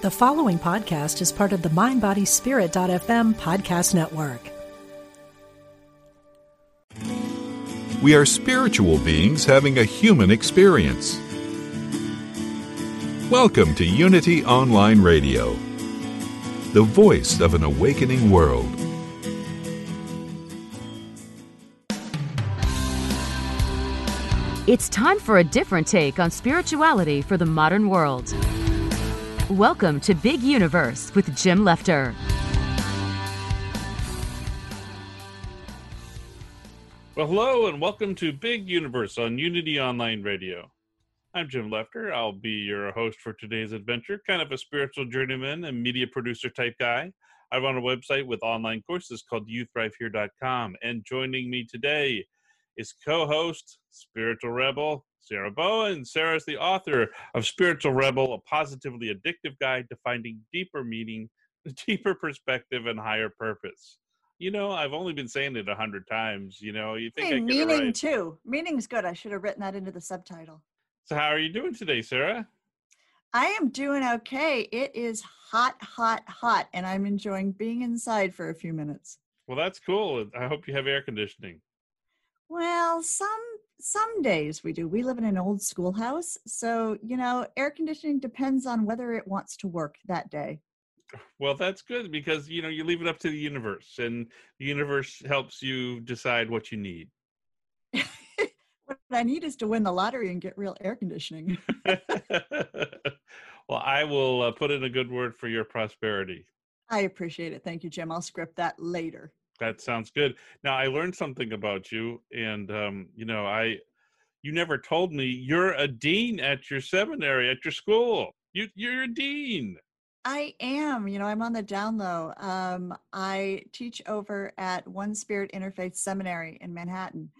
The following podcast is part of the MindBodySpirit.fm podcast network. We are spiritual beings having a human experience. Welcome to Unity Online Radio, the voice of an awakening world. It's time for a different take on spirituality for the modern world. Welcome to Big Universe with Jim Lefter. Well, hello and welcome to Big Universe on Unity Online Radio. I'm Jim Lefter. I'll be your host for today's adventure, kind of a spiritual journeyman and media producer type guy. I run a website with online courses called youthrivehere.com. And joining me today is co host, spiritual rebel, Sarah Bowen. is the author of Spiritual Rebel, a positively addictive guide to finding deeper meaning, deeper perspective, and higher purpose. You know, I've only been saying it a hundred times. You know, you think Hey, I get meaning it right. too. Meaning's good. I should have written that into the subtitle. So, how are you doing today, Sarah? I am doing okay. It is hot, hot, hot, and I'm enjoying being inside for a few minutes. Well, that's cool. I hope you have air conditioning. Well, some some days we do. We live in an old schoolhouse, so you know, air conditioning depends on whether it wants to work that day. Well, that's good because you know you leave it up to the universe, and the universe helps you decide what you need. what I need is to win the lottery and get real air conditioning. well, I will uh, put in a good word for your prosperity. I appreciate it. Thank you, Jim. I'll script that later. That sounds good. Now, I learned something about you, and um, you know, I you never told me you're a dean at your seminary at your school. You you're a dean. I am. You know, I'm on the down low. Um, I teach over at One Spirit Interfaith Seminary in Manhattan,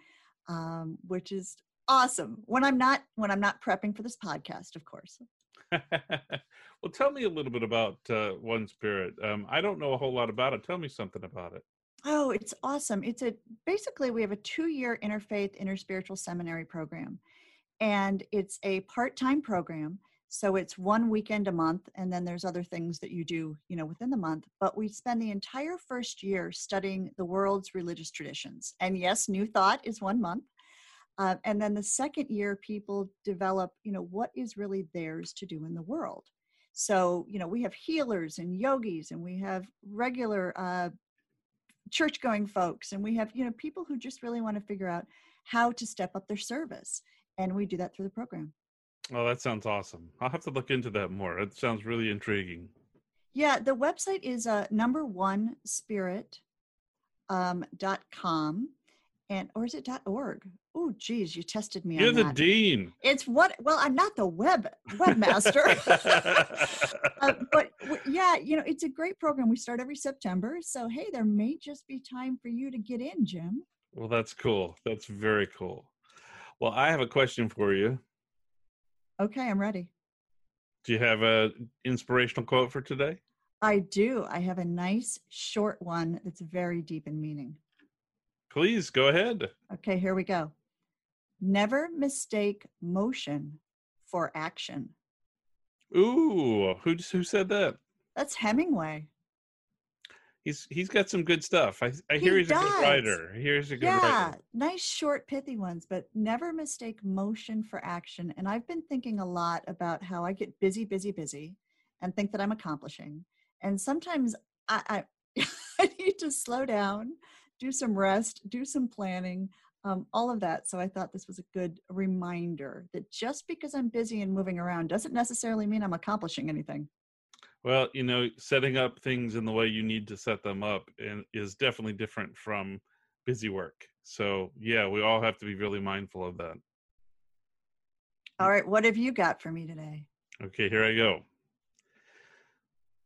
um, which is awesome. When I'm not when I'm not prepping for this podcast, of course. well, tell me a little bit about uh, One Spirit. Um, I don't know a whole lot about it. Tell me something about it. Oh, it's awesome. It's a basically we have a two-year interfaith interspiritual seminary program. And it's a part-time program. So it's one weekend a month and then there's other things that you do, you know, within the month, but we spend the entire first year studying the world's religious traditions. And yes, New Thought is one month. Uh, and then the second year people develop, you know, what is really theirs to do in the world. So, you know, we have healers and yogis and we have regular uh, church going folks and we have you know people who just really want to figure out how to step up their service and we do that through the program Oh, that sounds awesome. I'll have to look into that more. It sounds really intriguing. yeah the website is uh, number one spirit um, dot com and or is it org oh geez you tested me You're the that. dean. it's what well i'm not the web webmaster uh, but w- yeah you know it's a great program we start every september so hey there may just be time for you to get in jim well, that's cool. That's very cool. Well, I have a question for you. okay i'm ready Do you have a inspirational quote for today? I do. I have a nice short one that's very deep in meaning. Please go ahead. Okay, here we go. Never mistake motion for action. Ooh, who who said that? That's Hemingway. He's he's got some good stuff. I I hear He he's a good writer. Hear a good Yeah, writer. nice short pithy ones, but never mistake motion for action. And I've been thinking a lot about how I get busy, busy, busy and think that I'm accomplishing. And sometimes I I, I need to slow down, do some rest, do some planning, um, all of that. So I thought this was a good reminder that just because I'm busy and moving around doesn't necessarily mean I'm accomplishing anything. Well, you know, setting up things in the way you need to set them up is definitely different from busy work. So yeah, we all have to be really mindful of that. All right, what have you got for me today? Okay, here I go.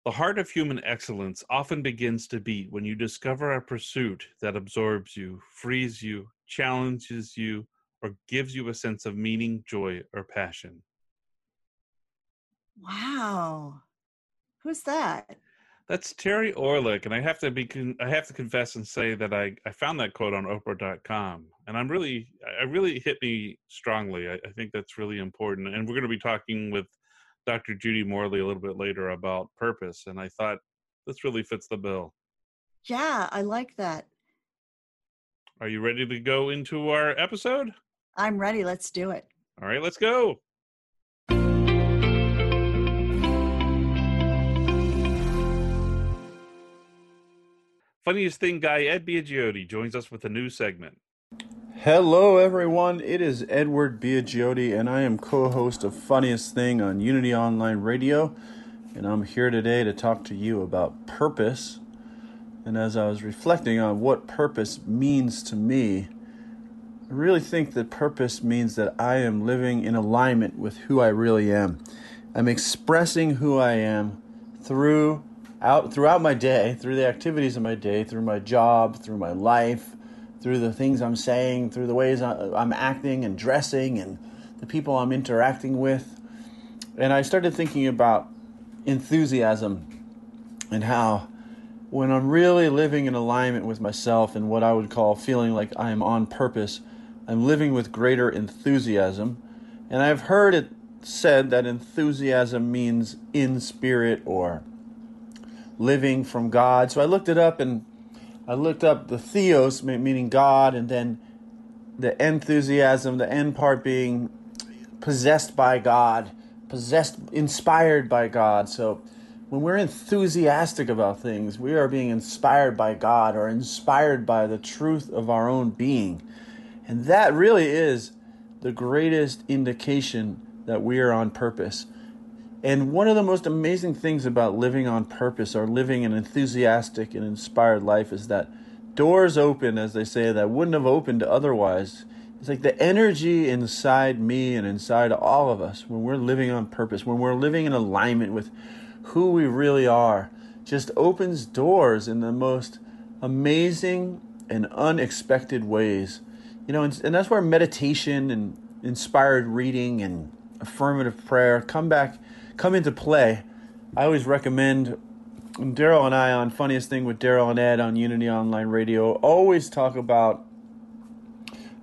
The heart of human excellence often begins to beat when you discover a pursuit that absorbs you, frees you, challenges you, or gives you a sense of meaning, joy, or passion. Wow. Who's that? That's Terry Orlick, and I have to be con- I have to confess and say that I, I found that quote on Oprah.com, and I'm really I really hit me strongly. I, I think that's really important, and we're going to be talking with Dr. Judy Morley a little bit later about purpose, and I thought this really fits the bill. Yeah, I like that. Are you ready to go into our episode? I'm ready. Let's do it. All right, let's go. Funniest thing guy Ed Biagiotti joins us with a new segment. Hello, everyone. It is Edward Biagiotti, and I am co host of Funniest Thing on Unity Online Radio. And I'm here today to talk to you about purpose. And as I was reflecting on what purpose means to me, I really think that purpose means that I am living in alignment with who I really am. I'm expressing who I am through out throughout my day, through the activities of my day, through my job, through my life, through the things I'm saying, through the ways I'm acting and dressing, and the people I'm interacting with. And I started thinking about enthusiasm and how when I'm really living in alignment with myself and what I would call feeling like I am on purpose, I'm living with greater enthusiasm. And I've heard it said that enthusiasm means in spirit or living from God. So I looked it up and I looked up the theos, meaning God, and then the enthusiasm, the end part being possessed by God, possessed, inspired by God. So when we're enthusiastic about things, we are being inspired by God or inspired by the truth of our own being. And that really is the greatest indication that we are on purpose. And one of the most amazing things about living on purpose or living an enthusiastic and inspired life is that doors open, as they say, that wouldn't have opened otherwise. It's like the energy inside me and inside all of us when we're living on purpose, when we're living in alignment with who we really are, just opens doors in the most amazing and unexpected ways. You know, and, and that's where meditation and inspired reading and affirmative prayer come back come into play, I always recommend Daryl and I on Funniest Thing with Daryl and Ed on Unity Online Radio always talk about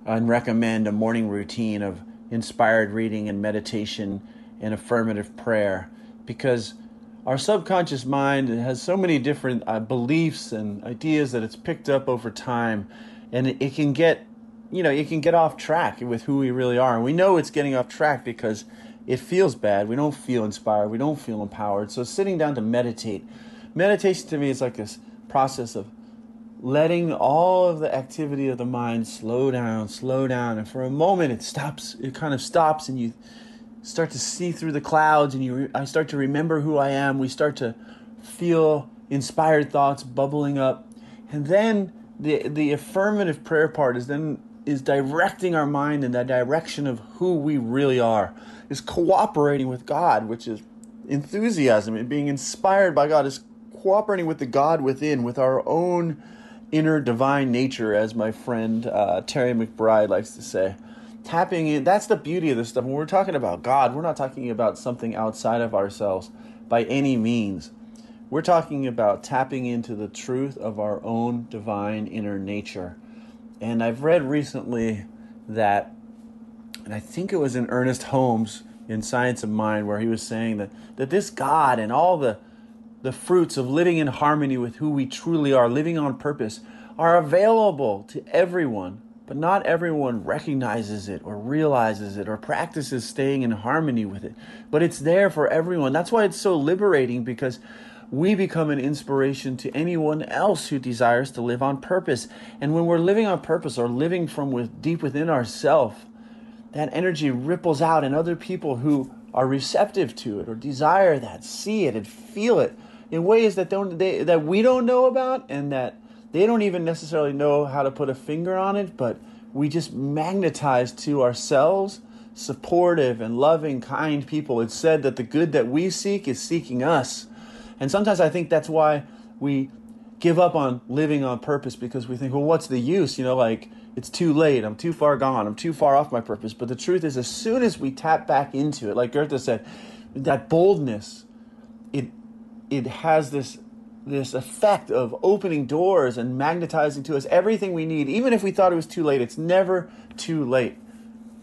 and recommend a morning routine of inspired reading and meditation and affirmative prayer. Because our subconscious mind has so many different uh, beliefs and ideas that it's picked up over time and it, it can get you know it can get off track with who we really are. And we know it's getting off track because it feels bad. We don't feel inspired. We don't feel empowered. So sitting down to meditate, meditation to me is like this process of letting all of the activity of the mind slow down, slow down, and for a moment it stops. It kind of stops, and you start to see through the clouds, and you. I start to remember who I am. We start to feel inspired thoughts bubbling up, and then the the affirmative prayer part is then is directing our mind in that direction of who we really are is cooperating with God, which is enthusiasm and being inspired by God, is cooperating with the God within, with our own inner divine nature, as my friend uh, Terry McBride likes to say. Tapping in, that's the beauty of this stuff. When we're talking about God, we're not talking about something outside of ourselves by any means. We're talking about tapping into the truth of our own divine inner nature. And I've read recently that and I think it was in Ernest Holmes in Science of Mind where he was saying that, that this God and all the the fruits of living in harmony with who we truly are, living on purpose, are available to everyone, but not everyone recognizes it or realizes it or practices staying in harmony with it. But it's there for everyone. That's why it's so liberating because we become an inspiration to anyone else who desires to live on purpose. And when we're living on purpose or living from with, deep within ourselves, that energy ripples out, and other people who are receptive to it or desire that see it and feel it in ways that don't they, that we don't know about and that they don't even necessarily know how to put a finger on it but we just magnetize to ourselves supportive and loving kind people. It's said that the good that we seek is seeking us. And sometimes i think that's why we give up on living on purpose because we think well what's the use? You know like it's too late. I'm too far gone. I'm too far off my purpose. But the truth is, as soon as we tap back into it, like Goethe said, that boldness, it it has this this effect of opening doors and magnetizing to us everything we need. Even if we thought it was too late, it's never too late.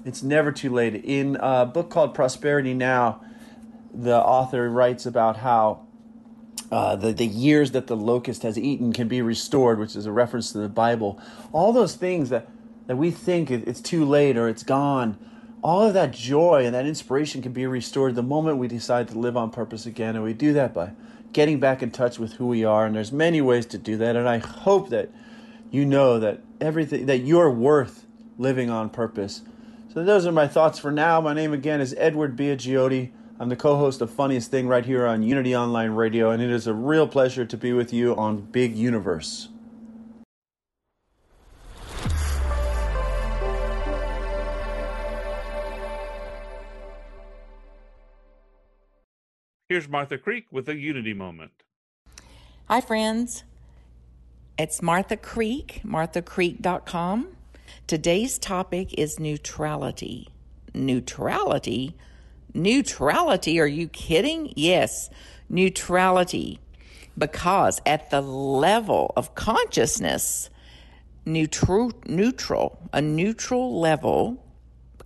It's never too late. In a book called Prosperity Now, the author writes about how uh, the, the years that the locust has eaten can be restored, which is a reference to the Bible. All those things that, that we think it's too late or it's gone, all of that joy and that inspiration can be restored the moment we decide to live on purpose again. And we do that by getting back in touch with who we are. And there's many ways to do that. And I hope that you know that everything, that you're worth living on purpose. So those are my thoughts for now. My name again is Edward Biagiotti. I'm the co host of Funniest Thing right here on Unity Online Radio, and it is a real pleasure to be with you on Big Universe. Here's Martha Creek with a Unity moment. Hi, friends. It's Martha Creek, marthacreek.com. Today's topic is neutrality. Neutrality? Neutrality? Are you kidding? Yes, neutrality. Because at the level of consciousness, neutral, neutral, a neutral level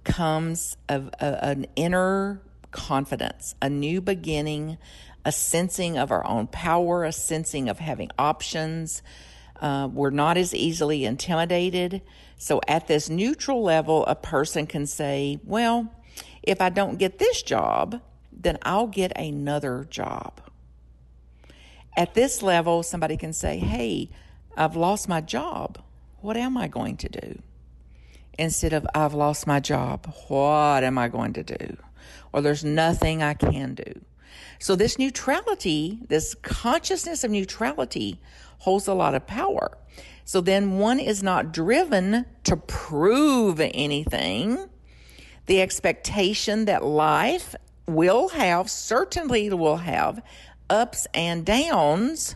comes of a, an inner confidence, a new beginning, a sensing of our own power, a sensing of having options. Uh, we're not as easily intimidated. So, at this neutral level, a person can say, Well, if I don't get this job, then I'll get another job. At this level, somebody can say, Hey, I've lost my job. What am I going to do? Instead of, I've lost my job. What am I going to do? Or there's nothing I can do. So, this neutrality, this consciousness of neutrality, holds a lot of power. So then one is not driven to prove anything. The expectation that life will have, certainly will have, ups and downs,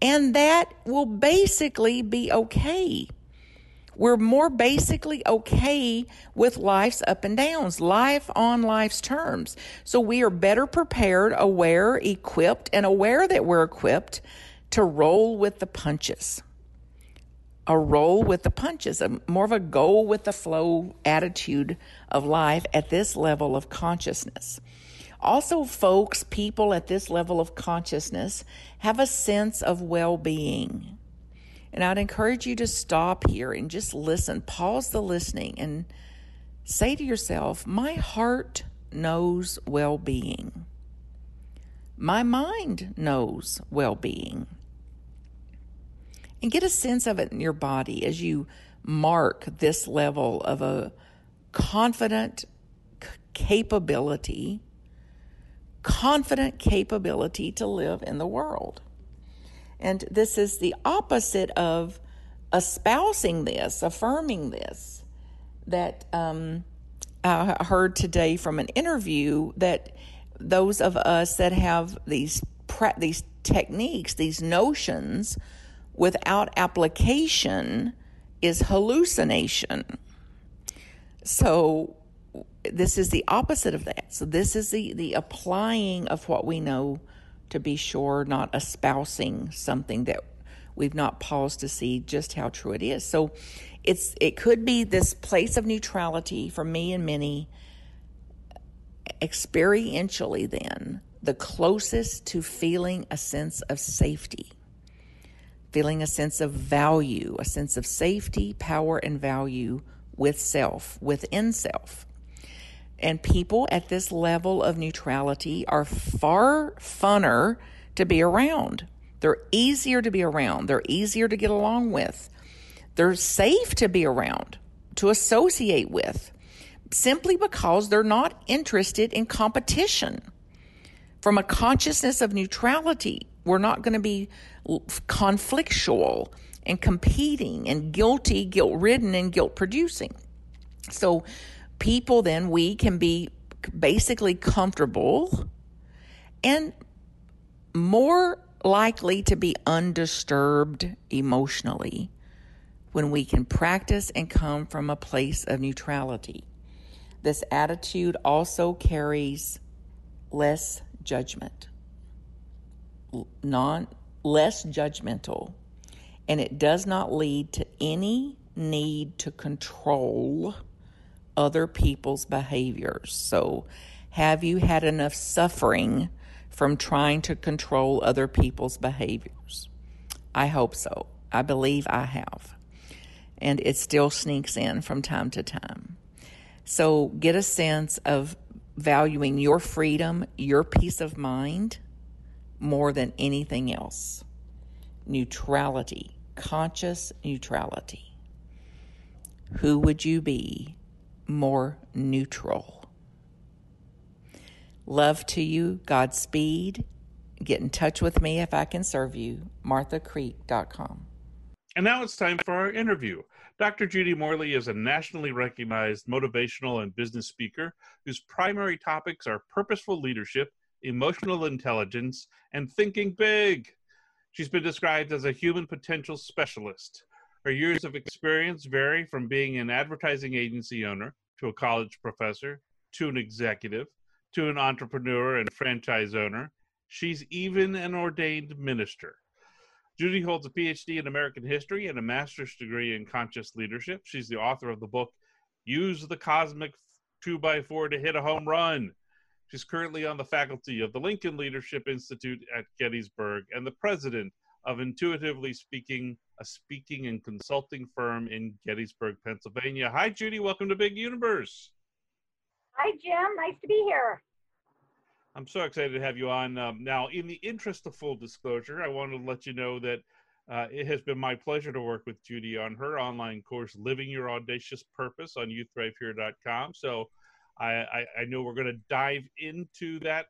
and that will basically be okay. We're more basically okay with life's up and downs, life on life's terms. So we are better prepared, aware, equipped, and aware that we're equipped to roll with the punches. A roll with the punches, a, more of a go with the flow attitude of life at this level of consciousness. Also, folks, people at this level of consciousness have a sense of well being. And I'd encourage you to stop here and just listen, pause the listening, and say to yourself, My heart knows well being. My mind knows well being and get a sense of it in your body as you mark this level of a confident capability, confident capability to live in the world. And this is the opposite of espousing this, affirming this. That um, I heard today from an interview that those of us that have these these techniques, these notions without application is hallucination. So this is the opposite of that. So this is the the applying of what we know to be sure, not espousing something that we've not paused to see just how true it is. So it's it could be this place of neutrality for me and many experientially then the closest to feeling a sense of safety feeling a sense of value, a sense of safety, power, and value with self, within self. And people at this level of neutrality are far funner to be around. They're easier to be around. They're easier to get along with. They're safe to be around, to associate with, simply because they're not interested in competition. From a consciousness of neutrality, we're not going to be conflictual and competing and guilty, guilt ridden, and guilt producing. So, people then, we can be basically comfortable and more likely to be undisturbed emotionally when we can practice and come from a place of neutrality. This attitude also carries less judgment non less judgmental and it does not lead to any need to control other people's behaviors. So, Have you had enough suffering from trying to control other people's behaviors? I hope so. I believe I have. And it still sneaks in from time to time. So get a sense of valuing your freedom, your peace of mind more than anything else. Neutrality, conscious neutrality. Who would you be more neutral? Love to you, Godspeed. Get in touch with me if I can serve you. MarthaCreek.com. And now it's time for our interview. Dr. Judy Morley is a nationally recognized motivational and business speaker whose primary topics are purposeful leadership, emotional intelligence, and thinking big. She's been described as a human potential specialist. Her years of experience vary from being an advertising agency owner to a college professor to an executive to an entrepreneur and franchise owner. She's even an ordained minister. Judy holds a PhD in American history and a master's degree in conscious leadership. She's the author of the book Use the Cosmic 2x4 to Hit a Home Run. She's currently on the faculty of the Lincoln Leadership Institute at Gettysburg and the president of Intuitively Speaking, a speaking and consulting firm in Gettysburg, Pennsylvania. Hi, Judy. Welcome to Big Universe. Hi, Jim. Nice to be here. I'm so excited to have you on. Um, now, in the interest of full disclosure, I wanted to let you know that uh, it has been my pleasure to work with Judy on her online course, Living Your Audacious Purpose, on youthrivehere.com. So I, I, I know we're going to dive into that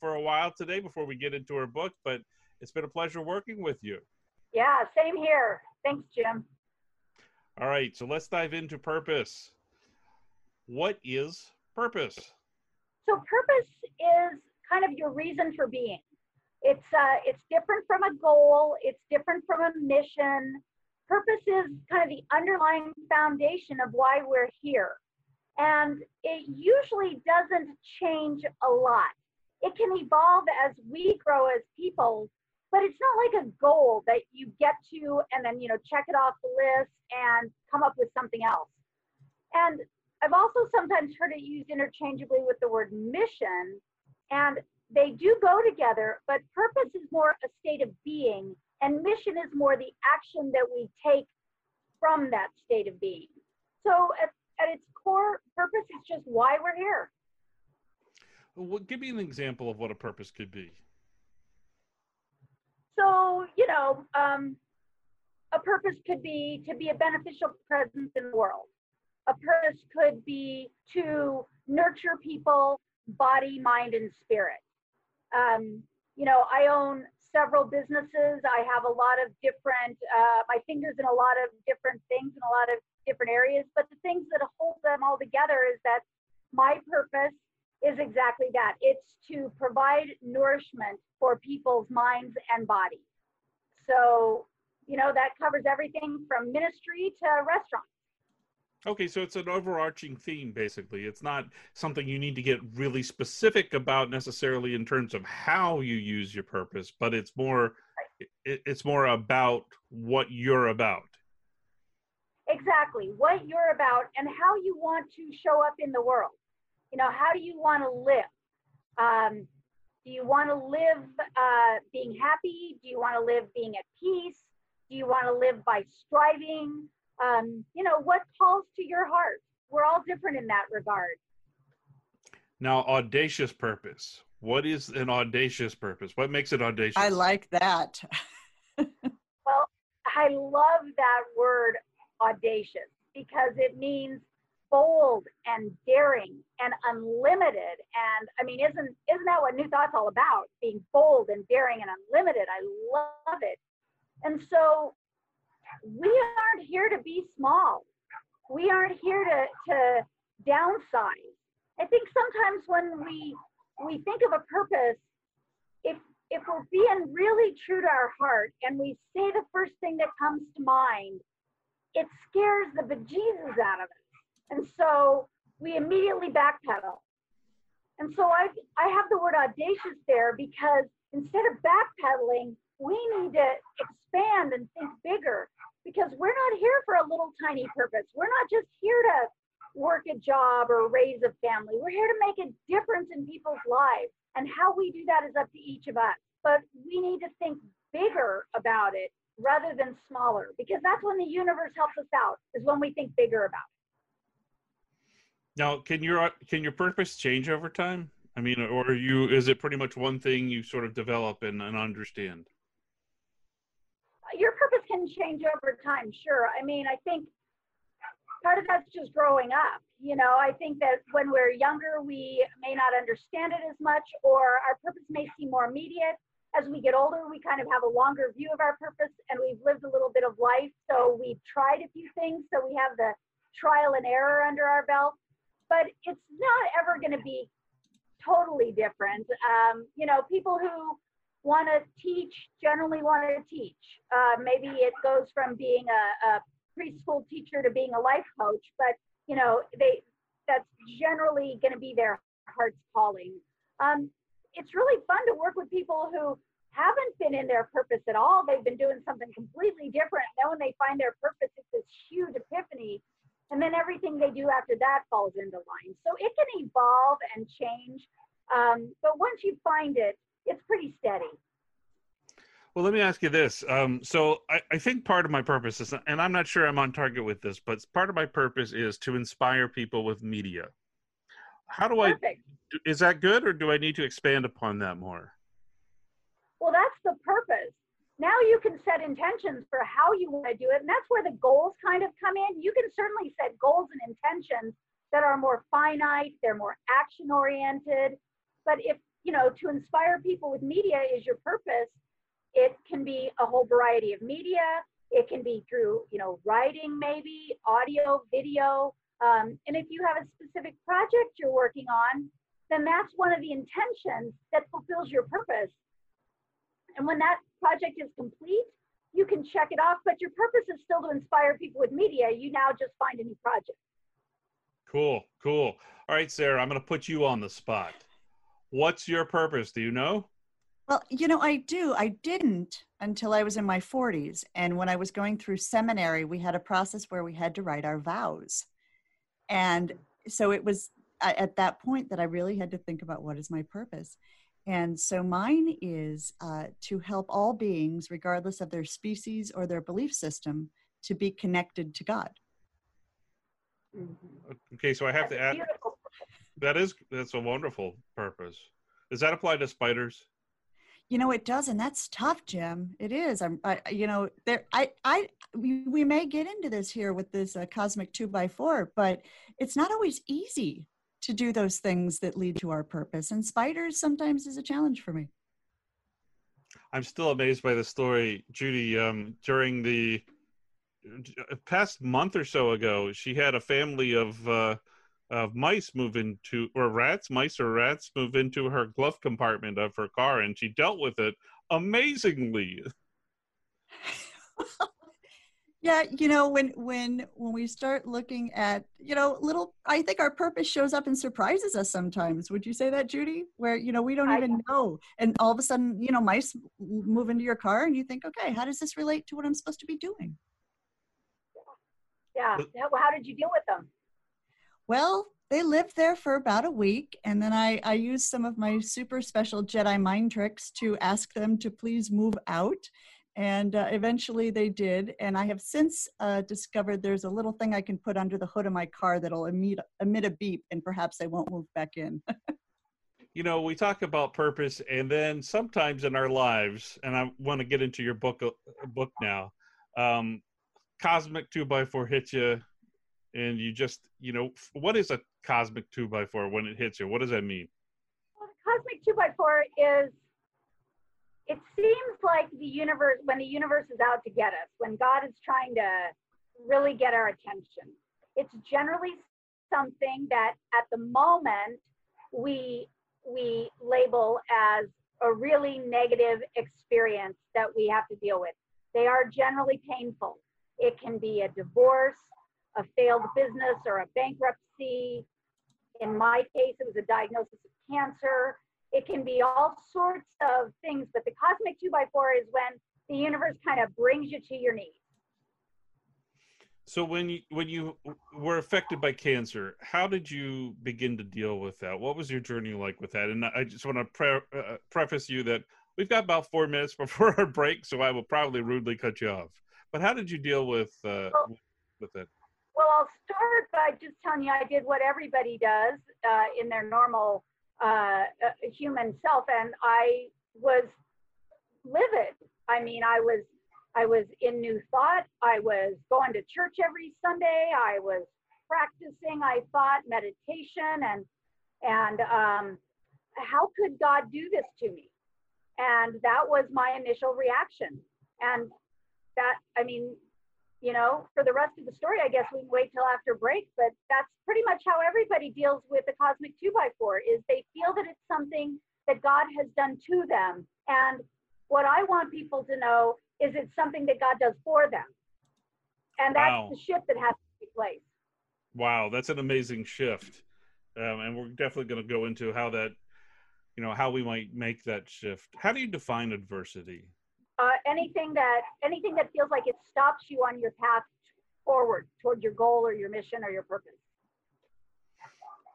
for a while today before we get into her book, but it's been a pleasure working with you. Yeah, same here. Thanks, Jim. All right, so let's dive into purpose. What is purpose? So, purpose is kind of your reason for being. It's uh, it's different from a goal. It's different from a mission. Purpose is kind of the underlying foundation of why we're here, and it usually doesn't change a lot. It can evolve as we grow as people, but it's not like a goal that you get to and then you know check it off the list and come up with something else. And I've also sometimes heard it used interchangeably with the word mission, and they do go together, but purpose is more a state of being, and mission is more the action that we take from that state of being. So, at, at its core, purpose is just why we're here. Well, give me an example of what a purpose could be. So, you know, um, a purpose could be to be a beneficial presence in the world. A purpose could be to nurture people, body, mind, and spirit. Um, you know, I own several businesses. I have a lot of different, uh, my fingers in a lot of different things and a lot of different areas. But the things that hold them all together is that my purpose is exactly that it's to provide nourishment for people's minds and bodies. So, you know, that covers everything from ministry to restaurants. Okay, so it's an overarching theme, basically. It's not something you need to get really specific about necessarily in terms of how you use your purpose, but it's more it's more about what you're about. Exactly, what you're about and how you want to show up in the world. You know, how do you want to live? Um, do you want to live uh, being happy? Do you want to live being at peace? Do you want to live by striving? um, you know, what calls to your heart. We're all different in that regard. Now, audacious purpose. What is an audacious purpose? What makes it audacious? I like that. well, I love that word audacious because it means bold and daring and unlimited and i mean isn't isn't that what new thought's all about being bold and daring and unlimited i love it and so we aren't here to be small. We aren't here to, to downsize. I think sometimes when we we think of a purpose, if if we're being really true to our heart and we say the first thing that comes to mind, it scares the bejesus out of us. And so we immediately backpedal. And so I I have the word audacious there because instead of backpedaling, we need to expand and think bigger because we're not here for a little tiny purpose. We're not just here to work a job or raise a family. We're here to make a difference in people's lives. And how we do that is up to each of us. But we need to think bigger about it rather than smaller because that's when the universe helps us out is when we think bigger about it. Now, can your can your purpose change over time? I mean, or you is it pretty much one thing you sort of develop and, and understand? Your purpose can change over time, sure. I mean, I think part of that's just growing up. You know, I think that when we're younger, we may not understand it as much, or our purpose may seem more immediate. As we get older, we kind of have a longer view of our purpose and we've lived a little bit of life. So we've tried a few things. So we have the trial and error under our belt. But it's not ever going to be totally different. Um, you know, people who want to teach generally want to teach. Uh, maybe it goes from being a, a preschool teacher to being a life coach, but you know, they that's generally going to be their heart's calling. Um, it's really fun to work with people who haven't been in their purpose at all. They've been doing something completely different. Then when they find their purpose, it's this huge epiphany. And then everything they do after that falls into line. So it can evolve and change. Um, but once you find it, it's pretty steady. Well, let me ask you this. Um, so I, I, think part of my purpose is, and I'm not sure I'm on target with this, but part of my purpose is to inspire people with media. How do Perfect. I, is that good or do I need to expand upon that more? Well, that's the purpose. Now you can set intentions for how you want to do it. And that's where the goals kind of come in. You can certainly set goals and intentions that are more finite, they're more action oriented. But if, you know, to inspire people with media is your purpose, it can be a whole variety of media. It can be through, you know, writing, maybe audio, video. Um, and if you have a specific project you're working on, then that's one of the intentions that fulfills your purpose. And when that project is complete, you can check it off, but your purpose is still to inspire people with media. You now just find a new project. Cool, cool. All right, Sarah, I'm going to put you on the spot. What's your purpose? Do you know? Well, you know, I do. I didn't until I was in my 40s. And when I was going through seminary, we had a process where we had to write our vows. And so it was at that point that I really had to think about what is my purpose. And so mine is uh, to help all beings, regardless of their species or their belief system, to be connected to God. Mm-hmm. Okay, so I have that's to add. That is that's a wonderful purpose. Does that apply to spiders? You know it does and that's tough jim. It is. I'm I, you know there i i we, we may get into this here with this uh, cosmic two by four but it's not always easy to do those things that lead to our purpose and spiders sometimes is a challenge for me. I'm still amazed by the story judy um, during the uh, past month or so ago she had a family of uh, of mice move into or rats mice or rats move into her glove compartment of her car and she dealt with it amazingly. Yeah you know when when when we start looking at you know little i think our purpose shows up and surprises us sometimes. Would you say that judy? Where you know we don't even know and all of a sudden you know mice move into your car and you think okay how does this relate to what i'm supposed to be doing? Yeah, yeah. well how did you deal with them well, they lived there for about a week, and then I, I used some of my super special Jedi mind tricks to ask them to please move out. And uh, eventually they did. And I have since uh, discovered there's a little thing I can put under the hood of my car that'll emit, emit a beep, and perhaps they won't move back in. you know, we talk about purpose, and then sometimes in our lives, and I want to get into your book uh, book now. Um, cosmic two by four hits you and you just you know what is a cosmic two by four when it hits you? What does that mean? Well, cosmic two by four is it seems like the universe when the universe is out to get us when god is trying to really get our attention. It's generally something that at the moment we we label as a really negative experience that we have to deal with. They are generally painful. It can be a divorce a failed business or a bankruptcy. In my case, it was a diagnosis of cancer. It can be all sorts of things, but the cosmic two by four is when the universe kind of brings you to your knees. So when you when you were affected by cancer, how did you begin to deal with that? What was your journey like with that? And I just want to pre- uh, preface you that we've got about four minutes before our break, so I will probably rudely cut you off. But how did you deal with uh, well, with it? Well, I'll start by just telling you I did what everybody does uh, in their normal uh, uh, human self, and I was livid. I mean, I was I was in New Thought. I was going to church every Sunday. I was practicing, I thought, meditation and and um, how could God do this to me? And that was my initial reaction. And that, I mean, you know, for the rest of the story, I guess we can wait till after break, but that's pretty much how everybody deals with the cosmic two by four is they feel that it's something that God has done to them. And what I want people to know is it's something that God does for them. And that's wow. the shift that has to take place. Wow, that's an amazing shift. Um, and we're definitely going to go into how that, you know, how we might make that shift. How do you define adversity? Anything that anything that feels like it stops you on your path forward toward your goal or your mission or your purpose.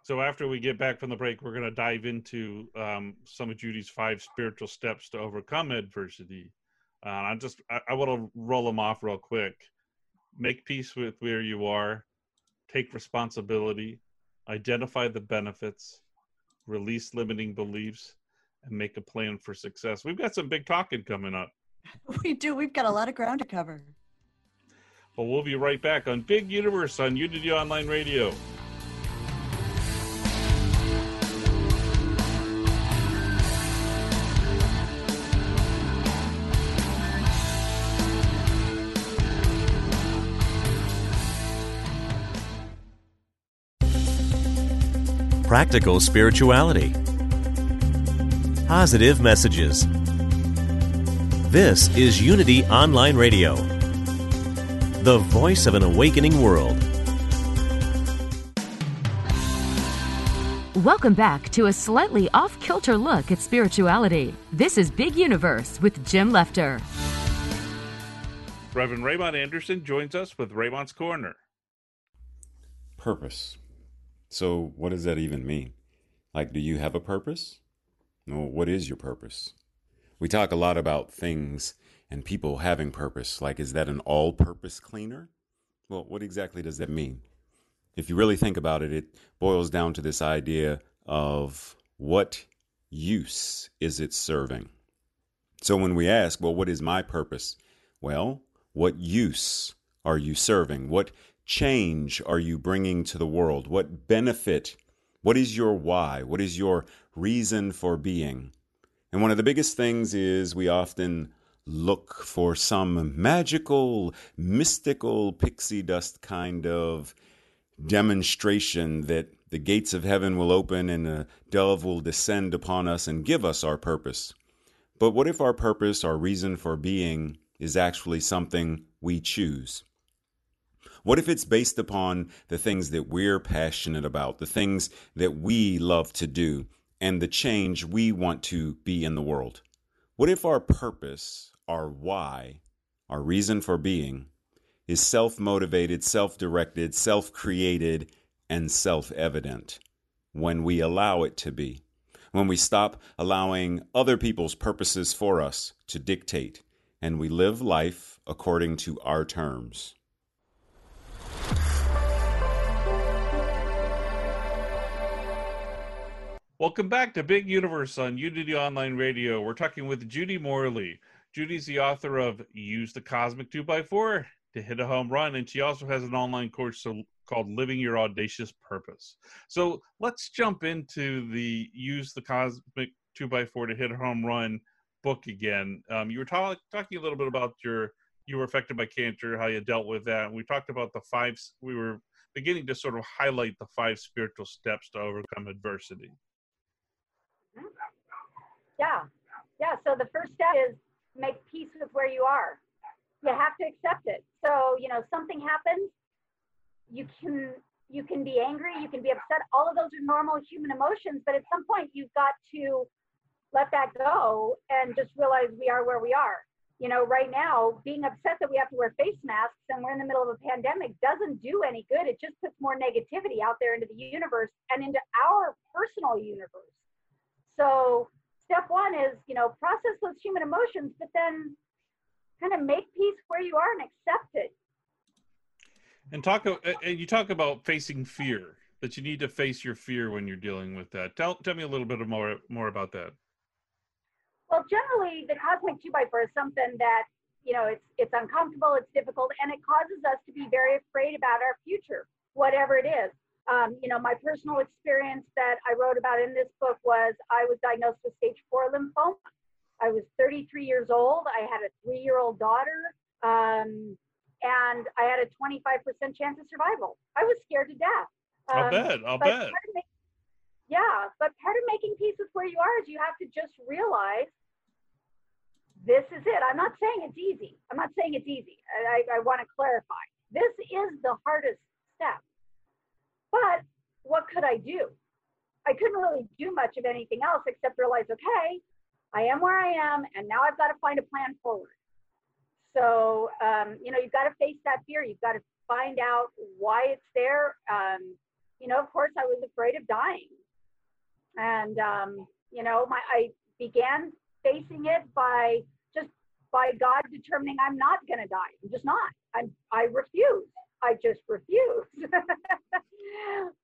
So after we get back from the break, we're going to dive into um, some of Judy's five spiritual steps to overcome adversity. Uh, I just I, I want to roll them off real quick. Make peace with where you are. Take responsibility. Identify the benefits. Release limiting beliefs, and make a plan for success. We've got some big talking coming up. We do. We've got a lot of ground to cover. Well, we'll be right back on Big Universe on Unity Online Radio. practical spirituality, positive messages. This is Unity Online Radio, the voice of an awakening world. Welcome back to a slightly off kilter look at spirituality. This is Big Universe with Jim Lefter. Reverend Raymond Anderson joins us with Raymond's Corner. Purpose. So, what does that even mean? Like, do you have a purpose? No, what is your purpose? We talk a lot about things and people having purpose. Like, is that an all purpose cleaner? Well, what exactly does that mean? If you really think about it, it boils down to this idea of what use is it serving? So when we ask, well, what is my purpose? Well, what use are you serving? What change are you bringing to the world? What benefit? What is your why? What is your reason for being? And one of the biggest things is we often look for some magical, mystical pixie dust kind of demonstration that the gates of heaven will open and a dove will descend upon us and give us our purpose. But what if our purpose, our reason for being, is actually something we choose? What if it's based upon the things that we're passionate about, the things that we love to do, and the change we want to be in the world? What if our purpose, our why, our reason for being, is self motivated, self directed, self created, and self evident when we allow it to be? When we stop allowing other people's purposes for us to dictate and we live life according to our terms. Welcome back to Big Universe on Unity Online Radio. We're talking with Judy Morley. Judy's the author of Use the Cosmic 2x4 to Hit a Home Run, and she also has an online course called Living Your Audacious Purpose. So let's jump into the Use the Cosmic 2x4 to Hit a Home Run book again. Um, you were talk- talking a little bit about your you were affected by cancer, how you dealt with that. We talked about the five, we were beginning to sort of highlight the five spiritual steps to overcome adversity. Yeah. Yeah. So the first step is make peace with where you are. You have to accept it. So, you know, something happens, you can you can be angry, you can be upset. All of those are normal human emotions, but at some point you've got to let that go and just realize we are where we are. you know, right now, being upset that we have to wear face masks and we're in the middle of a pandemic doesn't do any good. It just puts more negativity out there into the universe and into our personal universe. So, step one is, you know, process those human emotions, but then kind of make peace where you are and accept it. And talk, uh, uh, and you talk about facing fear, that you need to face your fear when you're dealing with that. Tell, tell me a little bit more, more about that. Well, generally, the cosmic two by four is something that you know it's it's uncomfortable, it's difficult, and it causes us to be very afraid about our future, whatever it is. Um, you know, my personal experience that I wrote about in this book was I was diagnosed with stage four lymphoma. I was 33 years old. I had a three-year-old daughter, um, and I had a 25% chance of survival. I was scared to death. Um, I'll bet. I'll bet yeah, but part of making peace with where you are is you have to just realize this is it. I'm not saying it's easy. I'm not saying it's easy. I, I, I want to clarify. This is the hardest step. But what could I do? I couldn't really do much of anything else except realize, okay, I am where I am, and now I've got to find a plan forward. So, um, you know, you've got to face that fear. You've got to find out why it's there. Um, you know, of course, I was afraid of dying and um, you know my i began facing it by just by god determining i'm not going to die i'm just not i'm i refuse i just refuse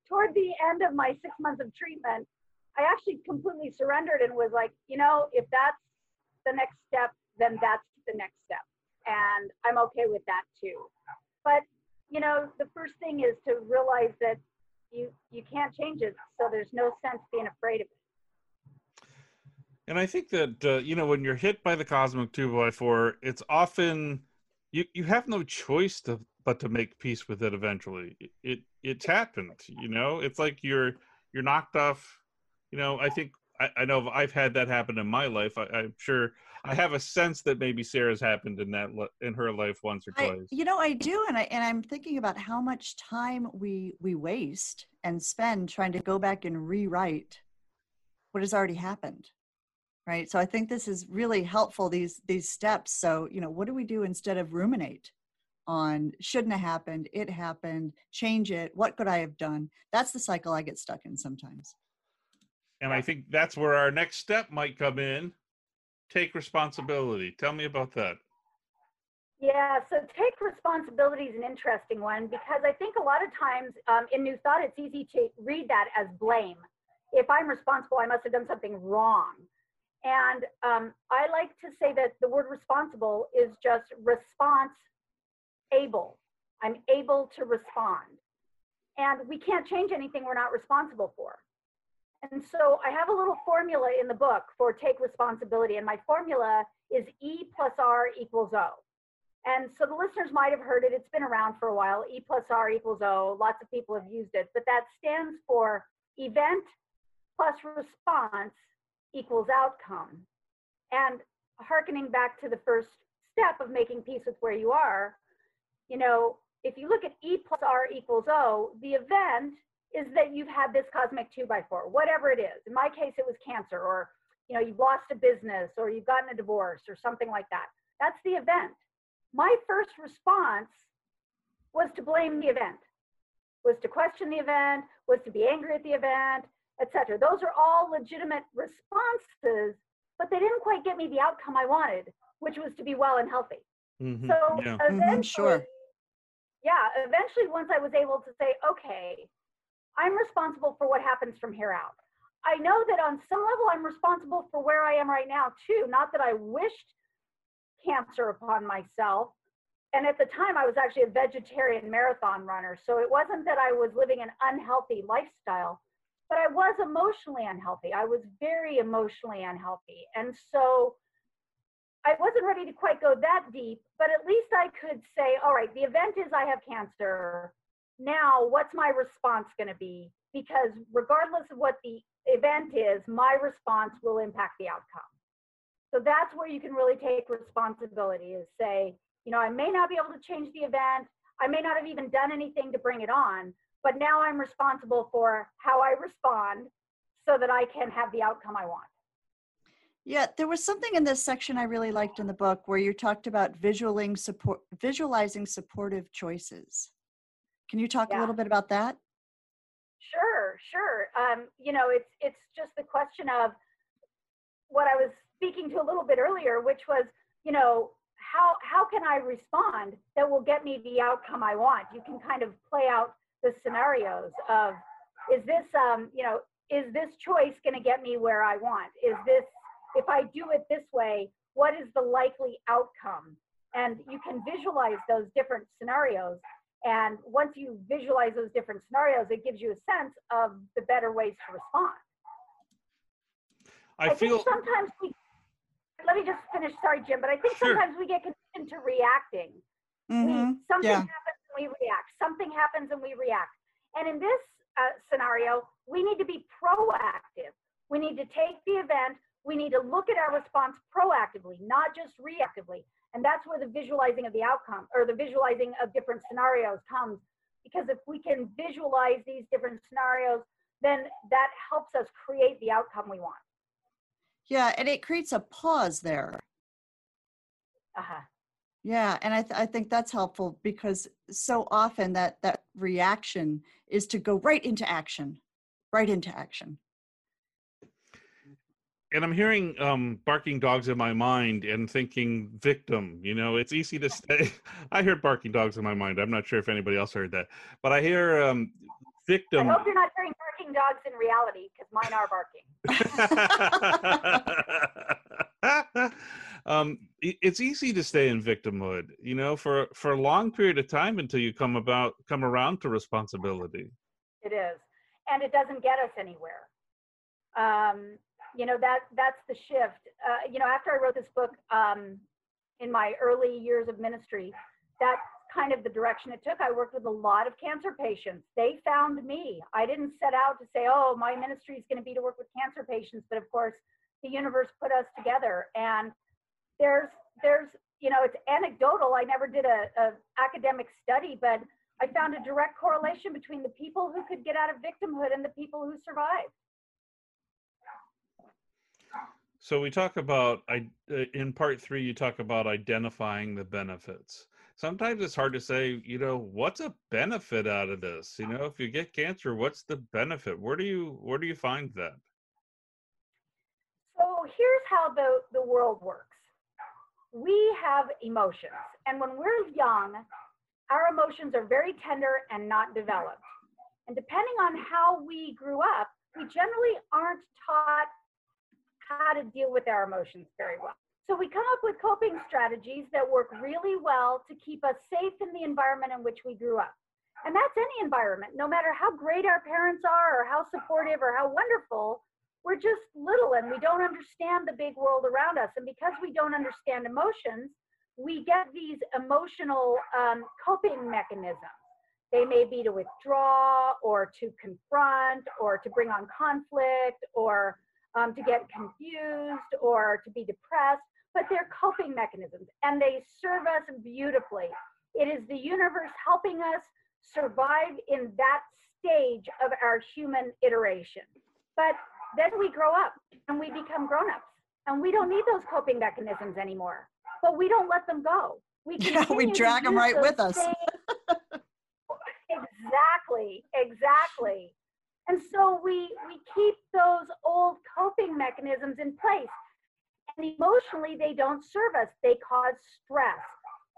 toward the end of my six months of treatment i actually completely surrendered and was like you know if that's the next step then that's the next step. And i'm okay with that too. But you know the first thing is to realize that you you can't change it. So there's no sense being afraid of it. And i think that uh, you know when you're hit by the cosmic 2 by 4 it's often you you have no choice to but to make peace with it eventually it, it it's happened you know it's like you're you're knocked off you know i think I, I know I've had that happen in my life. I, am sure I have a sense that maybe Sarah's happened in that in her life once or twice. I, you know, I do, and I and I'm thinking about how much time we we waste and spend trying to go back and rewrite what has already happened right so i think this is really helpful these these steps so you know what do we do instead of ruminate on shouldn't have happened it happened change it what could i have done? That's the cycle i get stuck in sometimes. And i think that's where our next step might come in. Take responsibility. Tell me about that. Yeah, so take responsibility is an interesting one because I think a lot of times um, in New Thought, it's easy to read that as blame. If I'm responsible, I must have done something wrong. And um, I like to say that the word responsible is just response able. I'm able to respond. And we can't change anything we're not responsible for. And so I have a little formula in the book for take responsibility. And my formula is E plus R equals O. And so the listeners might have heard it. It's been around for a while. E plus R equals O. Lots of people have used it, but that stands for event plus response equals outcome. And harkening back to the first step of making peace with where you are, you know, if you look at E plus R equals O, the event is that you've had this cosmic two by four, whatever it is. In my case, it was cancer, or you know, you've lost a business, or you've gotten a divorce, or something like that. That's the event my first response was to blame the event, was to question the event, was to be angry at the event, etc. Those are all legitimate responses, but they didn't quite get me the outcome I wanted, which was to be well and healthy. Mm-hmm. So yeah. Eventually, mm-hmm, sure. Yeah, eventually once I was able to say, okay, I'm responsible for what happens from here out. I know that on some level I'm responsible for where I am right now too. Not that I wished cancer upon myself. And at the time, I was actually a vegetarian marathon runner. So it wasn't that I was living an unhealthy lifestyle, but I was emotionally unhealthy. I was very emotionally unhealthy. And so I wasn't ready to quite go that deep, but at least I could say, all right, the event is I have cancer. Now, what's my response going to be? Because regardless of what the event is, my response will impact the outcome. So that's where you can really take responsibility is say, you know, I may not be able to change the event. I may not have even done anything to bring it on, but now I'm responsible for how I respond so that I can have the outcome I want. Yeah, there was something in this section I really liked in the book where you talked about visualizing support visualizing supportive choices. Can you talk Yeah. a little bit about that? Sure, sure. Um, you know, it's it's just the question of what I was speaking to a little bit earlier, which was, you know, how how can I respond that will get me the outcome I want? You can kind of play out the scenarios of is this um, you know, is this choice going to get me where I want? Is this if I do it this way, what is the likely outcome? And you can visualize those different scenarios and once you visualize those different scenarios, it gives you a sense of the better ways to respond. I feel think sometimes we, let me just finish, sorry, Jim, but I think Sure. sometimes we get conditioned to reacting. Mhm, We, something yeah. happens and we react. Something happens and we react. And in this uh, scenario, we need to be proactive. We need to take the event. We need to look at our response proactively, not just reactively. And that's where the visualizing of the outcome or the visualizing of different scenarios comes. Because if we can visualize these different scenarios, then that helps us create the outcome we want. Yeah, and it creates a pause there. Uh-huh. Yeah, and I, th- I think that's helpful because so often that that reaction is to go right into action, right into action. And I'm hearing um, barking dogs in my mind and thinking victim. You know, it's easy to say. I heard barking dogs in my mind. I'm not sure if anybody else heard that, but I hear um, I hope you're not hearing barking dogs in reality because mine are barking. um, it's easy to stay in victimhood, you know, for for a long period of time until you come about come around to responsibility. It is, and it doesn't get us anywhere. Um, you know that that's the shift. Uh, you know, after I wrote this book um, in my early years of ministry, that's kind of the direction it took. I worked with a lot of cancer patients. They found me. I didn't set out to say, "Oh, my ministry is going to be to work with cancer patients," but of course, the universe put us together. And there's there's you know, it's anecdotal. I never did a, a academic study, but I found a direct correlation between the people who could get out of victimhood and the people who survived. So we talk about I uh, in part three. You talk about identifying the benefits. Sometimes it's hard to say, you know, what's a benefit out of this? You know, if you get cancer, what's the benefit? Where do you where do you find that? So here's how the, the world works. We have emotions, and when we're young, our emotions are very tender and not developed. And depending on how we grew up, we generally aren't taught how to deal with our emotions very well. So we come up with coping strategies that work really well to keep us safe in the environment in which we grew up. And that's any environment, no matter how great our parents are or how supportive or how wonderful, we're just little and we don't understand the big world around us. And because we don't understand emotions, we get these emotional um, coping mechanisms. They may be to withdraw or to confront or to bring on conflict or um, to get confused or to be depressed, but they're coping mechanisms and they serve us beautifully. It is the universe helping us survive in that stage of our human iteration. But then we grow up and we become grown-ups and we don't need those coping mechanisms anymore but we don't let them go we Yeah, we drag 'em use right with us. exactly exactly and so we we keep those old coping mechanisms in place and emotionally they don't serve us they cause stress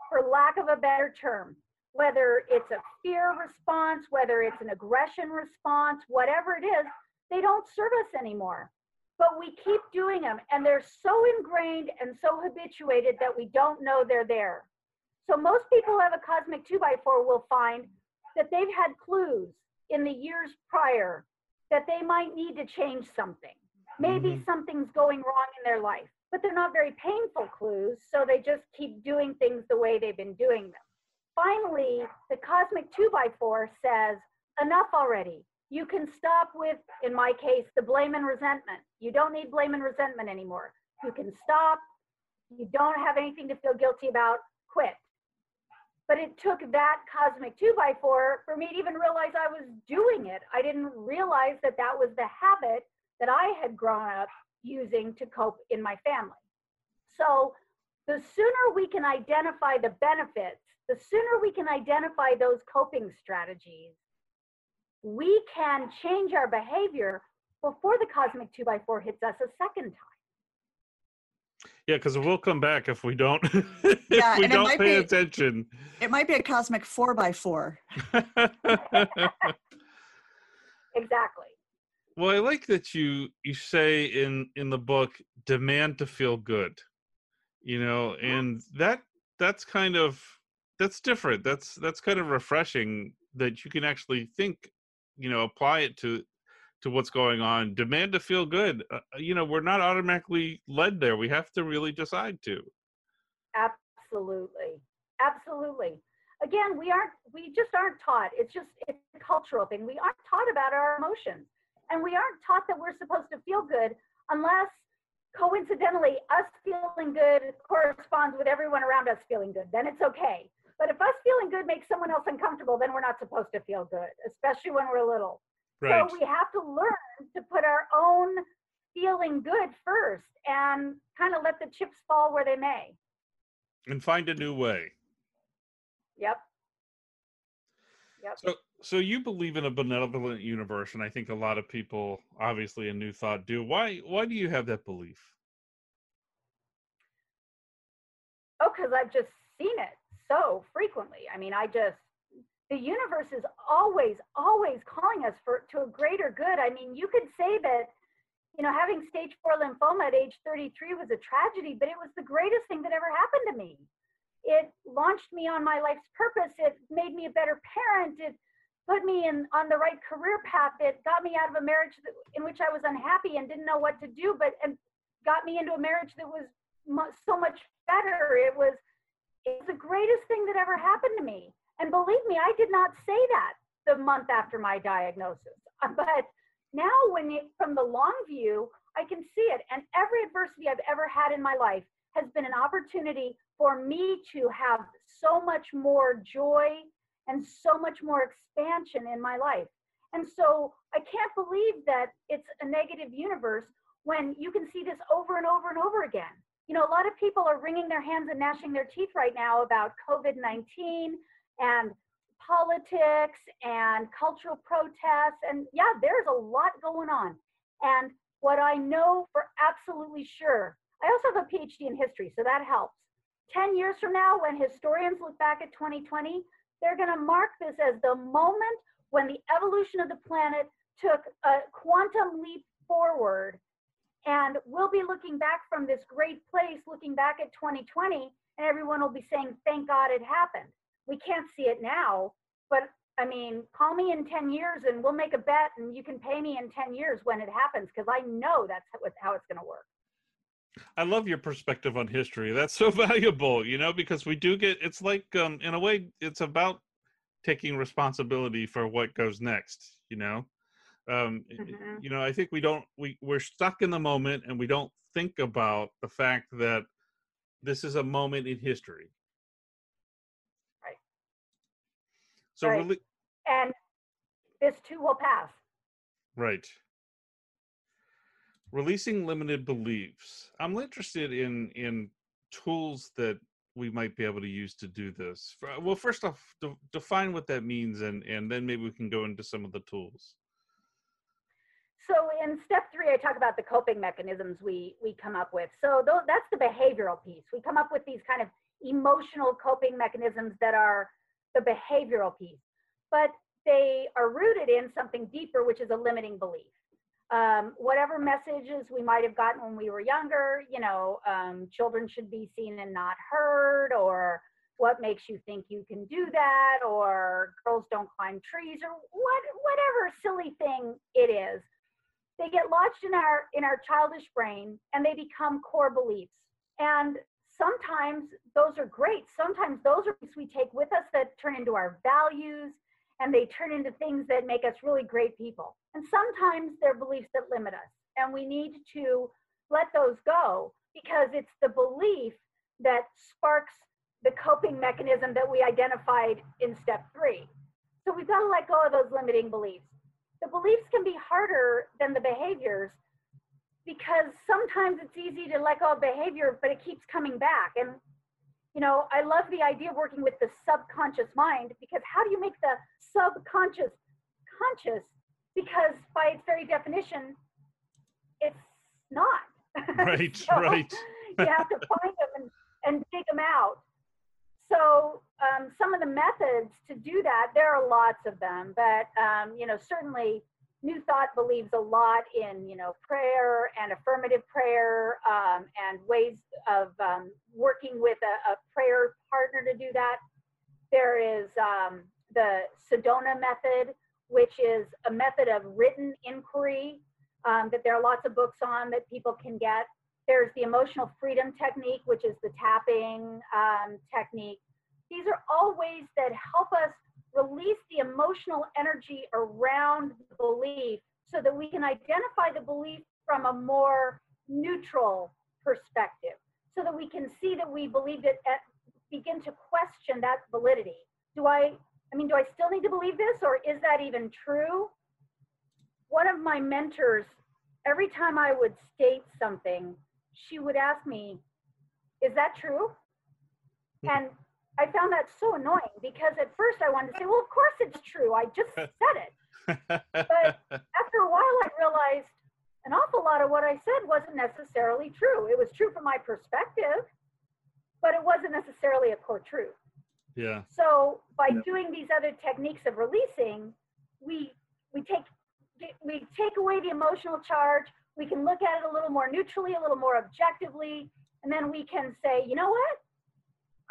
for lack of a better term whether it's a fear response whether it's an aggression response whatever it is they don't serve us anymore. But we keep doing them, and they're so ingrained and so habituated that we don't know they're there. So most people who have a cosmic 2 by 4 will find that they've had clues in the years prior that they might need to change something. Maybe Mhm. something's going wrong in their life, but they're not very painful clues, so they just keep doing things the way they've been doing them. Finally, the cosmic 2 by 4 says, enough already. You can stop with, in my case, the blame and resentment. You don't need blame and resentment anymore. You can stop. You don't have anything to feel guilty about. Quit. But it took that cosmic 2 by 4 for me to even realize I was doing it. I didn't realize that that was the habit that I had grown up using to cope in my family. So the sooner we can identify the benefits, the sooner we can identify those coping strategies, we can change our behavior before the cosmic two by four hits us a second time. Yeah, because we'll come back if we don't if Yeah, we don't pay be- attention. It might be a cosmic four by four. Exactly. well, I like that you you say in in the book demand to feel good. You know, and that that's kind of that's different. That's that's kind of refreshing that you can actually think, you know, apply it to to what's going on. Demand to feel good. Uh, you know, we're not automatically led there. We have to really decide to. Absolutely. Absolutely. Again, we aren't we just aren't taught. It's just it's a cultural thing. We aren't taught about our emotions. And we aren't taught that we're supposed to feel good unless coincidentally us feeling good corresponds with everyone around us feeling good. Then it's okay. But if us feeling good makes someone else uncomfortable, then we're not supposed to feel good, especially when we're little. Right. So we have to learn to put our own feeling good first and kind of let the chips fall where they may. and find a new way. Yep. Yep. So, so you believe in a benevolent universe, and I think a lot of people, obviously, in New Thought, do. Why? Why do you have that belief? Oh, because I've just seen it so frequently. I mean, I just the universe is always, always calling us for to a greater good. I mean, you could say that, you know, having stage four lymphoma at age 33 was a tragedy, but it was the greatest thing that ever happened to me. It launched me on my life's purpose. It made me a better parent. It put me in on the right career path. It got me out of a marriage that, in which I was unhappy and didn't know what to do, but and got me into a marriage that was so much better. It was it was the greatest thing that ever happened to me. And believe me, I did not say that the month after my diagnosis. But now, when from the long view, I can see it. And every adversity I've ever had in my life has been an opportunity for me to have so much more joy and so much more expansion in my life. And so I can't believe that it's a negative universe when you can see this over and over and over again. You know, a lot of people are wringing their hands and gnashing their teeth right now about COVID 19 and politics and cultural protests. And yeah, there's a lot going on. And what I know for absolutely sure, I also have a PhD in history, so that helps. 10 years from now, when historians look back at 2020, they're going to mark this as the moment when the evolution of the planet took a quantum leap forward. And we'll be looking back from this great place, looking back at 2020, and everyone will be saying, thank God it happened. We can't see it now, but I mean, call me in 10 years and we'll make a bet and you can pay me in 10 years when it happens because I know that's how, how it's going to work. I love your perspective on history. That's so valuable, you know, because we do get. It's like, um, in a way, it's about taking responsibility for what goes next. You know, um, Mhm. you know, I think we don't. We we're stuck in the moment, and we don't think about the fact that this is a moment in history. Right. So Right. really, And this too will pass. Right. Releasing limited beliefs. I'm interested in in tools that we might be able to use to do this. Well, first off, de- define what that means, and and then maybe we can go into some of the tools. So in step three, I talk about the coping mechanisms we we come up with. So tho- that's the behavioral piece. We come up with these kind of emotional coping mechanisms that are the behavioral piece, but they are rooted in something deeper, which is a limiting belief. Um, whatever messages we might have gotten when we were younger, you know, um, children should be seen and not heard, or what makes you think you can do that, or girls don't climb trees, or what, whatever silly thing it is they get lodged in our in our childish brain and they become core beliefs and sometimes those are great. Sometimes those are things we take with us that turn into our values and they turn into things that make us really great people. And sometimes they're beliefs that limit us and we need to let those go because it's the belief that sparks the coping mechanism that we identified in step three. So we've got to let go of those limiting beliefs. The beliefs can be harder than the behaviors because sometimes it's easy to let go of behavior, but it keeps coming back. And, you know, I love the idea of working with the subconscious mind because how do you make the subconscious conscious? Because by its very definition, it's not. Right, So right. you have to find them and, and dig them out. So um, some of the methods to do that, there are lots of them, but um, you know certainly New Thought believes a lot in you know prayer and affirmative prayer um, and ways of um, working with a, a prayer partner to do that. There is um, the Sedona method, which is a method of written inquiry um, that there are lots of books on that people can get. There's the emotional freedom technique, which is the tapping um, technique. These are all ways that help us release the emotional energy around the belief so that we can identify the belief from a more neutral perspective, so that we can see that we believed it and begin to question that validity. Do I, I mean, do I still need to believe this or is that even true? One of my mentors, every time I would state something, she would ask me, Is that true? Hmm. And I found that so annoying because at first I wanted to say, Well, of course it's true. I just said it. But after a while, I realized an awful lot of what I said wasn't necessarily true. It was true from my perspective, but it wasn't necessarily a core truth. yeah. So by doing these other techniques of releasing, we we take we take away the emotional charge. We can look at it a little more neutrally, a little more objectively, and then we can say, you know what?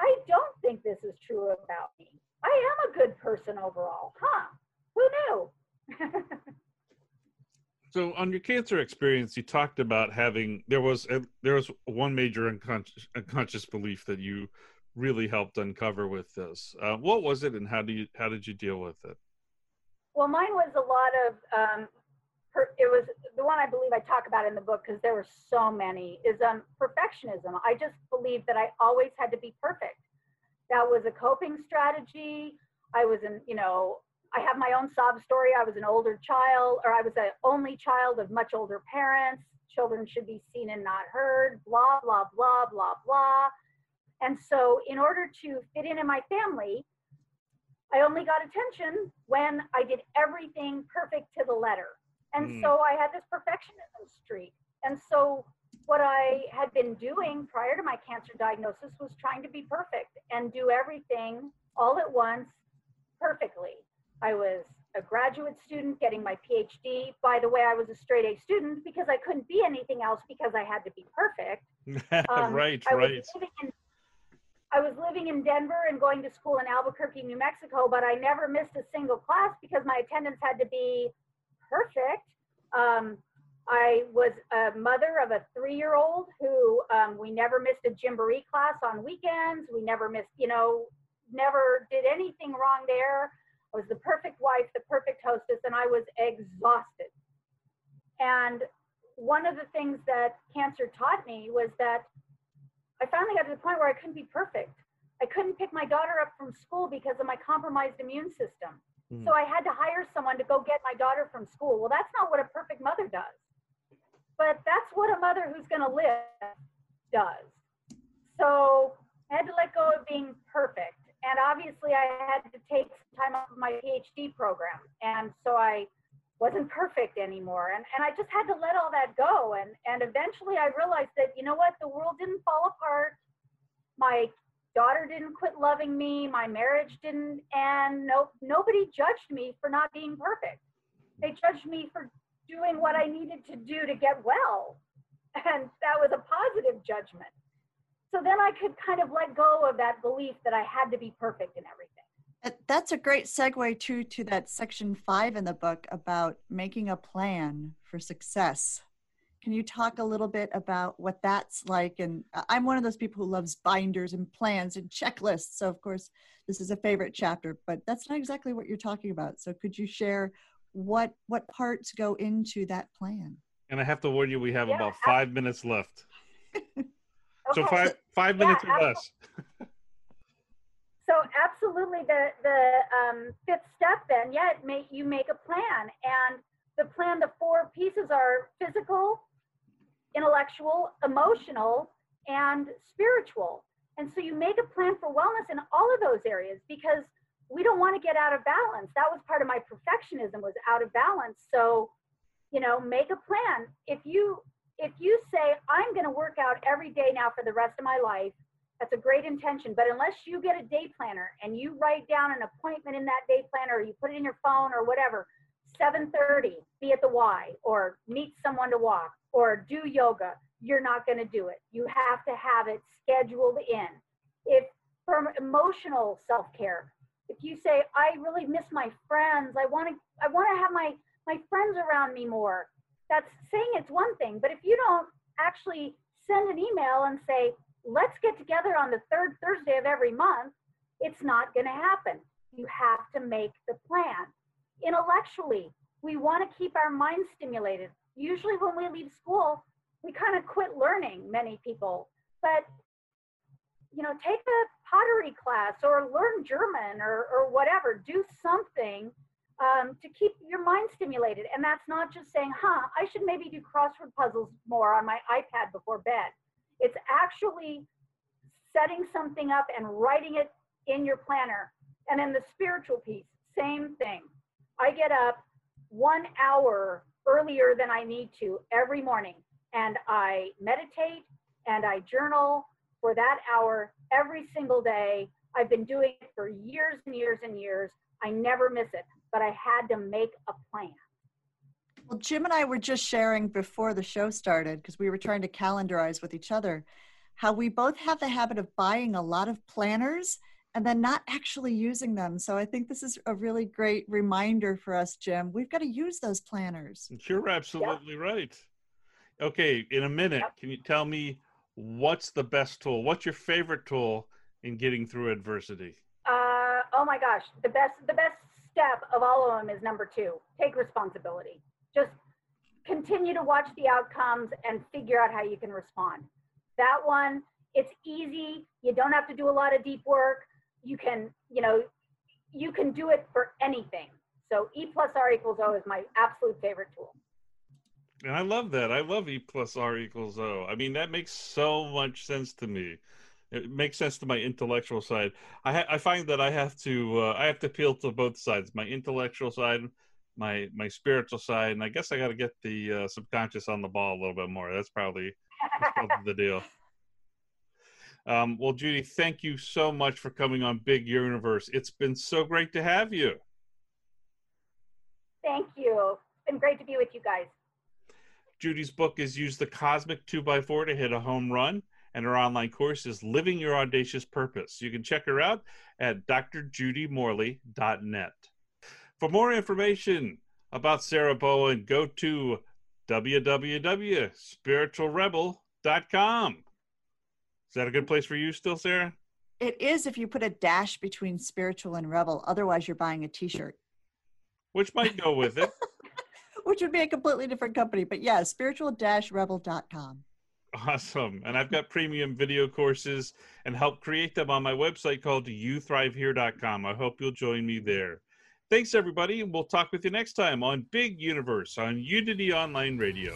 I don't think this is true about me. I am a good person overall. Huh? Who knew? So on your cancer experience, you talked about having there was a, there was one major unconscious unconscious belief that you really helped uncover with this. Uh, what was it, and how do you how did you deal with it? Well, mine was a lot of, um, per, it was the one I believe I talk about in the book because there were so many, is um, perfectionism. I just believed that I always had to be perfect. That was a coping strategy. I was in, you know, I have my own sob story. I was an older child, or I was an only child of much older parents. Children should be seen and not heard, blah, blah, blah, blah, blah. And so, in order to fit in in my family, I only got attention when I did everything perfect to the letter. And Mm. so I had this perfectionism streak. And so what I had been doing prior to my cancer diagnosis was trying to be perfect and do everything all at once perfectly. I was a graduate student getting my PhD. By the way, I was a straight A student because I couldn't be anything else because I had to be perfect. Um, right, I right. in I was living in Denver and going to school in Albuquerque, New Mexico, but I never missed a single class because my attendance had to be perfect. Um, I was a mother of a three-year-old who um, we never missed a Gymboree class on weekends. We never missed, you know, never did anything wrong there. I was the perfect wife, the perfect hostess, and I was exhausted. And one of the things that cancer taught me was that I finally got to the point where I couldn't be perfect. I couldn't pick my daughter up from school because of my compromised immune system. Mm. So I had to hire someone to go get my daughter from school. Well, that's not what a perfect mother does. But that's what a mother who's going to live does. So I had to let go of being perfect. And obviously, I had to take some time off of my PhD program. And so I wasn't perfect anymore. And, and I just had to let all that go. And, and eventually I realized that, you know what, the world didn't fall apart. My daughter didn't quit loving me. My marriage didn't end. No, nobody judged me for not being perfect. They judged me for doing what I needed to do to get well. And that was a positive judgment. So then I could kind of let go of that belief that I had to be perfect in everything. That's a great segue too to that section five in the book about making a plan for success. Can you talk a little bit about what that's like? And I- I'm one of those people who loves binders and plans and checklists. So of course, this is a favorite chapter, but that's not exactly what you're talking about. So could you share what what parts go into that plan? And I have to warn you, we have Yeah, about five minutes left. So Okay. five five Yeah, minutes or absolutely. less. So absolutely, the the um, fifth step. Then, yeah, it make you make a plan, and the plan. The four pieces are physical, intellectual, emotional, and spiritual. And so you make a plan for wellness in all of those areas because we don't want to get out of balance. That was part of my perfectionism was out of balance. So, you know, make a plan. If you if you say I'm going to work out every day now for the rest of my life, that's a great intention, but unless you get a day planner and you write down an appointment in that day planner or you put it in your phone or whatever, 7:30 be at the Y or meet someone to walk or do yoga, you're not going to do it. You have to have it scheduled in. If from emotional self-care, if you say I really miss my friends, I want to I want to have my my friends around me more. That's saying it's one thing, but if you don't actually send an email and say, "Let's get together on the third Thursday of every month," it's not going to happen. You have to make the plan. Intellectually, we want to keep our mind stimulated. Usually when we leave school, we kind of quit learning, many people. But you know, take a pottery class or learn German or, or whatever. Do something um, to keep your mind stimulated. And that's not just saying, huh, I should maybe do crossword puzzles more on my iPad before bed. It's actually setting something up and writing it in your planner. And then the spiritual piece, same thing. I get up one hour earlier than I need to every morning and I meditate and I journal for that hour every single day. I've been doing it for years and years and years. I never miss it, but I had to make a plan. Well, Jim and I were just sharing before the show started because we were trying to calendarize with each other how we both have the habit of buying a lot of planners and then not actually using them. So I think this is a really great reminder for us, Jim. We've got to use those planners. You're absolutely right. Okay, in a minute, can you tell me what's the best tool? What's your favorite tool in getting through adversity? Uh, oh my gosh, the best the best step of all of them is number two. Take responsibility. Just continue to watch the outcomes and figure out how you can respond. That one, it's easy. You don't have to do a lot of deep work. You can, you know, you can do it for anything. So E plus R equals O is my absolute favorite tool. And I love that. I love E plus R equals O. I mean, that makes so much sense to me. It makes sense to my intellectual side. I ha- I find that I have to uh, I have to appeal to both sides, my intellectual side, my my spiritual side, and I guess I got to get the uh, subconscious on the ball a little bit more. That's probably, that's probably the deal. Um, well, Judy, thank you so much for coming on Big Universe. It's been so great to have you. Thank you. It's been great to be with you guys. Judy's book is Use the Cosmic 2x4 to Hit a Home Run, and her online course is Living Your Audacious Purpose. You can check her out at drjudymorley.net. For more information about Sarah Bowen, go to www.spiritualrebel.com. Is that a good place for you still, Sarah? It is if you put a dash between spiritual and rebel. Otherwise, you're buying a t shirt. Which might go with it. which would be a completely different company. But yeah, spiritual-rebel.com. Awesome. And I've got premium video courses and help create them on my website called youthrivehere.com. I hope you'll join me there. Thanks, everybody. And we'll talk with you next time on Big Universe on Unity Online Radio.